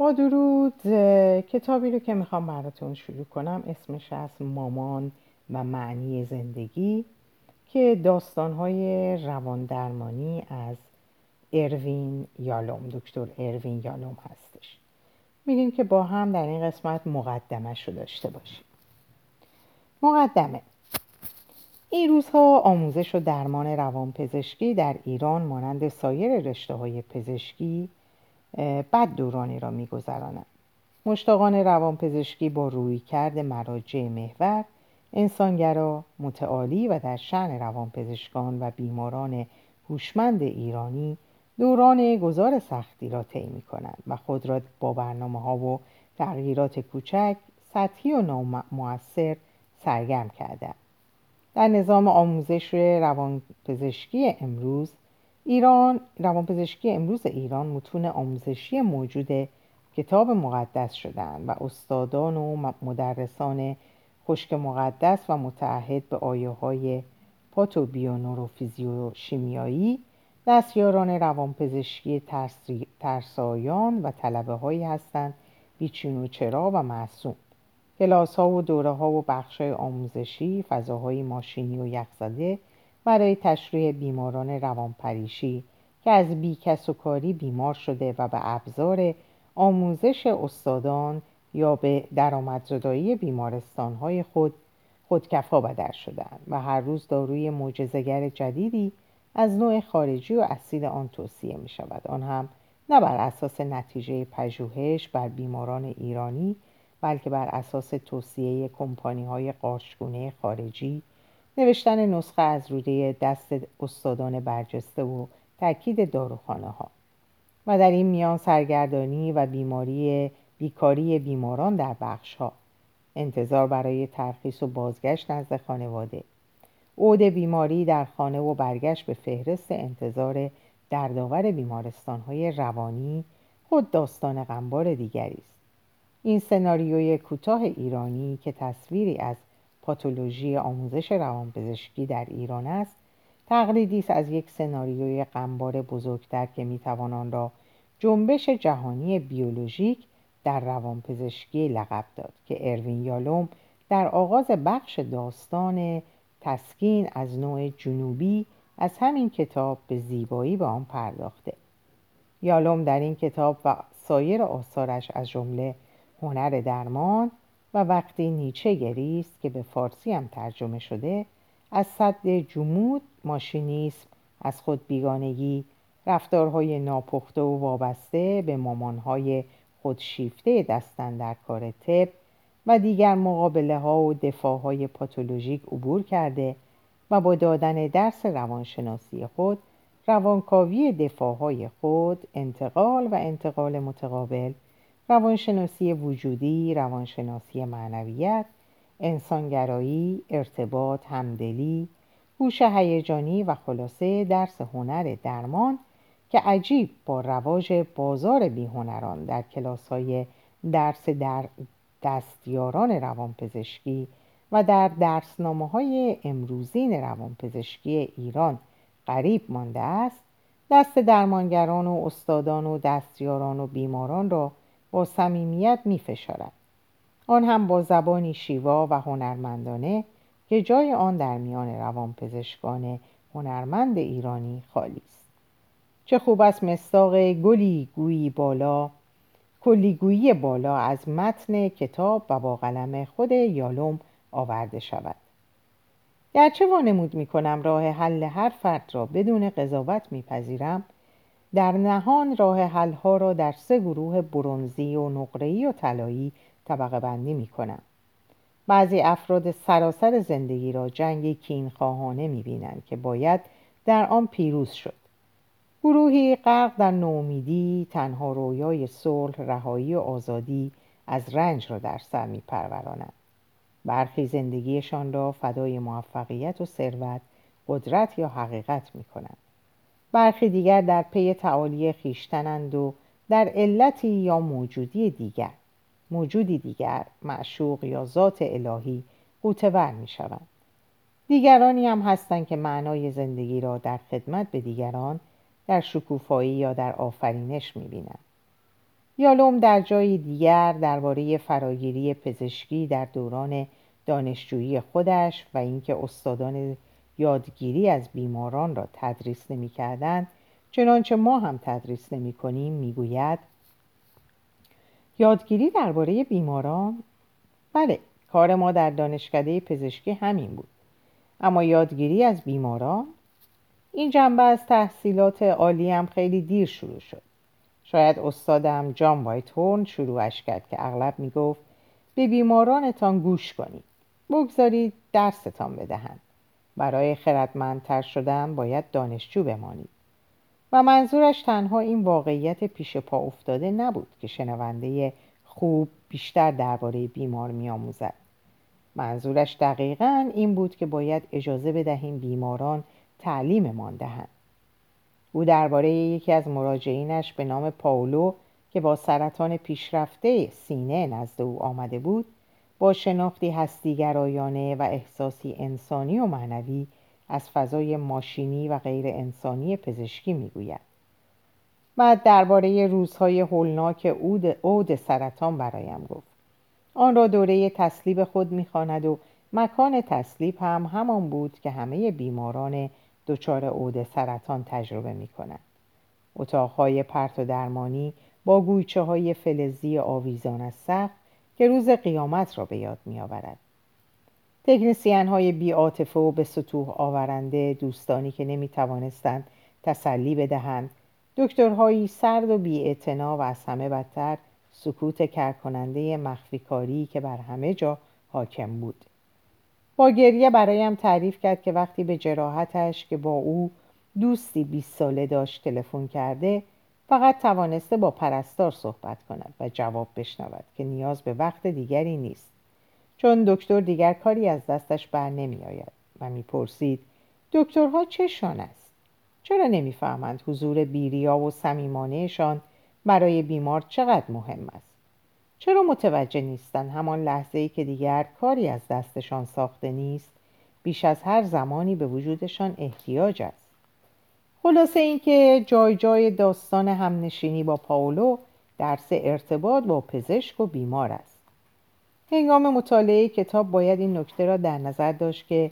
با درود کتابی رو که می‌خوام براتون شروع کنم. اسمش از مامان و معنی زندگی که داستانهای روان درمانی از اروین یالوم دکتر اروین یالوم هستش. میریم که با هم در این قسمت مقدمش رو داشته باشیم. مقدمه. این روزها آموزش و درمان روانپزشکی در ایران مانند سایر رشته های پزشکی بد دورانی را میگذرانند. مشتاقان روانپزشکی با رویکرد مراجع محور انسانگرا متعالی و در شعن روانپزشکان و بیماران هوشمند ایرانی دوران گذار سختی را طی می کنند و خود را با برنامه ها و تغییرات کوچک سطحی و نامؤثر سرگرم کردند. در نظام آموزش روانپزشکی امروز ایران روانپزشکی امروز ایران متون آموزشی موجود کتاب مقدس شدند و استادان و مدرسان خشک مقدس و متعهد به آیه های پاتو شیمیایی دستیاران روانپزشکی ترسایان و طلبه هایی هستند بیچین و چرا و معصوم. کلاس ها و دوره ها و بخش آموزشی فضاهای ماشینی و یخزده برای تشریح بیماران روانپریشی که از بیکس و کاری بیمار شده و به ابزار آموزش استادان یا به درآمدزدایی بیمارستان های خود خودکفا بدر شدند و هر روز داروی معجزهگر جدیدی از نوع خارجی و اصیل آن توصیه می شود آن هم نه بر اساس نتیجه پژوهش بر بیماران ایرانی بلکه بر اساس توصیه کمپانی های خارجی نوشتن نسخه از روده دست استادان برجسته و تاکید داروخانه ها و در این میان سرگردانی و بیماری بیکاری بیماران در بخش ها انتظار برای ترخیص و بازگشت نزد خانواده. عود بیماری در خانه و برگشت به فهرست انتظار دردآور بیمارستان های روانی خود داستان غمبار دیگری است. این سناریوی کوتاه ایرانی که تصویری از پاتولوژی آموزش روانپزشکی در ایران است. تقلیدی است از یک سناریوی غمبار بزرگتر که می‌توان آن را جنبش جهانی بیولوژیک در روانپزشکی لقب داد که اروین یالوم در آغاز بخش داستان تسکین از نوع جنوبی از همین کتاب به زیبایی به آن پرداخته. یالوم در این کتاب و سایر آثارش از جمله هنر درمان و وقتی نیچه گریست که به فارسی هم ترجمه شده از صد جمود ماشینیسم از خود بیگانگی رفتارهای ناپخته و وابسته به مامانهای خودشیفته دستن در کار طب و دیگر مقابله ها و دفاع های پاتولوژیک عبور کرده و با دادن درس روانشناسی خود روانکاوی دفاع های خود انتقال و انتقال متقابل روانشناسی وجودی، روانشناسی معنویت، انسانگرایی، ارتباط، همدلی، هوش هیجانی و خلاصه درس هنر درمان که عجیب با رواج بازار بیهنران در کلاس های درس در دستیاران روانپزشکی و در درسنامه های امروزین روانپزشکی ایران قریب مانده است دست درمانگران و استادان و دستیاران و بیماران را با صمیمیت می فشارد. آن هم با زبانی شیوا و هنرمندانه که جای آن در میان روانپزشکان هنرمند ایرانی خالی است چه خوب است مستاق گلی گویی بالا کلیگویی بالا از متن کتاب و با قلم خود یالوم آورده شود گرچه وانمود می کنم راه حل هر فرد را بدون قضاوت میپذیرم در نهان راه حلها را در سه گروه برونزی و نقره‌ای و طلایی طبقه بندی می کنم. بعضی افراد سراسر زندگی را جنگ کینخواهانه می بینند که باید در آن پیروز شد. گروهی غرق در نومیدی تنها رویای صلح رهایی و آزادی از رنج را در سر می پرورانند. برخی زندگیشان را فدای موفقیت و ثروت قدرت یا حقیقت می کنند. برخی دیگر در پی تعالی خیشتنند و در علتی یا موجودی دیگر موجودی دیگر معشوق یا ذات الهی قوتور می شوند دیگرانی هم هستند که معنای زندگی را در خدمت به دیگران در شکوفایی یا در آفرینش می بینند یالوم در جای دیگر درباره فراگیری پزشکی در دوران دانشجویی خودش و اینکه استادان یادگیری از بیماران را تدریس نمی‌کردند چنانچه ما هم تدریس نمی کنیم می‌گوید. یادگیری درباره بیماران؟ بله کار ما در دانشکده پزشکی همین بود. اما یادگیری از بیماران؟ این جنبه از تحصیلات عالی هم خیلی دیر شروع شد. شاید استادم جان وایت هورن شروعش کرد که اغلب می‌گفت به بیمارانتان گوش کنید. بگذارید درستان بدهند. برای خردمندتر شدن باید دانشجو بمانید. و منظورش تنها این واقعیت پیش پا افتاده نبود که شنونده خوب بیشتر درباره بیمار میآموزد. منظورش دقیقا این بود که باید اجازه بدهیم بیماران تعلیممان دهند. او درباره یکی از مراجعینش به نام پاولو که با سرطان پیشرفته سینه نزد او آمده بود با شناختی هستیگرایانه و احساسی انسانی و معنوی از فضای ماشینی و غیر انسانی پزشکی می‌گوید بعد درباره روزهای هولناک عود سرطان برایم گفت آن را دوره تسلیب خود می‌خواند و مکان تسلیب هم همان بود که همه بیماران دچار عود سرطان تجربه می کنند. اتاقهای پرت و درمانی با گویچه های فلزی آویزان از سقف که روز قیامت را به یاد می آورد. تکنسیان های بی و به سطوح آورنده دوستانی که نمی توانستند تسلی بدهند دکترهایی سرد و بی و از همه بدتر سکوت کرکننده مخفی کاری که بر همه جا حاکم بود با گریه برایم تعریف کرد که وقتی به جراحتش که با او دوستی 20 ساله داشت تلفن کرده فقط توانسته با پرستار صحبت کند و جواب بشنود که نیاز به وقت دیگری نیست. چون دکتر دیگر کاری از دستش بر نمی آید و می‌پرسید دکترها چشان است؟ چرا نمی‌فهمند حضور بیریا و صمیمانهشان برای بیمار چقدر مهم است؟ چرا متوجه نیستند همان لحظه ای که دیگر کاری از دستشان ساخته نیست؟ بیش از هر زمانی به وجودشان احتیاج است. خلاصه اینکه جای جای داستان همنشینی با پاولو درس ارتباط با پزشک و بیمار است. هنگام مطالعه کتاب باید این نکته را در نظر داشت که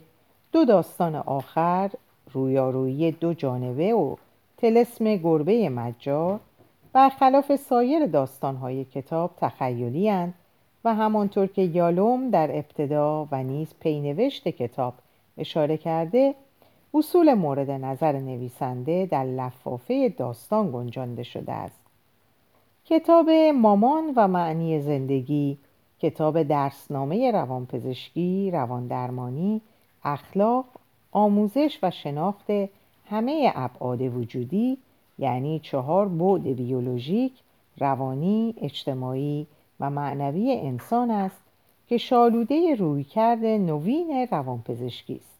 دو داستان آخر رویارویی دو جانبه و تلسم گربه مجار برخلاف سایر داستانهای کتاب تخیلی و همانطور که یالوم در ابتدا و نیز پینوشت کتاب اشاره کرده اصول مورد نظر نویسنده در لفافه داستان گنجانده شده است. کتاب مامان و معنی زندگی کتاب درسنامه روانپزشکی، رواندرمانی، اخلاق، آموزش و شناخت همه ابعاد وجودی یعنی چهار بعد بیولوژیک، روانی، اجتماعی و معنوی انسان است که شالوده رویکرد نوین روانپزشکی است.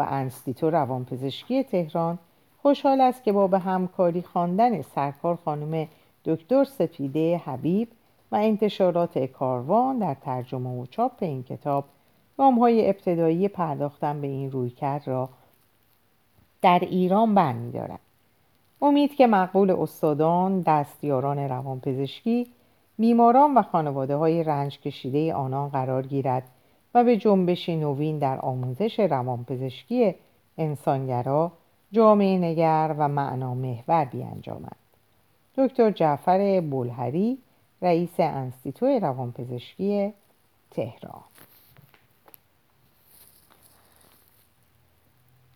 و انستیتو روانپزشکی تهران خوشحال است که با به همکاری خواندن سرکار خانم دکتر سپیده حبیب و انتشارات کاروان در ترجمه و چاپ این کتاب های ابتدایی پرداختن به این رویکرد را در ایران برمیدارد. امید که مقبول استادان دستیاران روانپزشکی بیماران و خانواده های رنج کشیده آنان قرار گیرد و به جنبشی نوین در آموزش روانپزشکی انسانگرا جامعه نگر و معنا محور بیانجامد. دکتر جعفر بولهری رئیس انستیتو روانپزشکی تهران.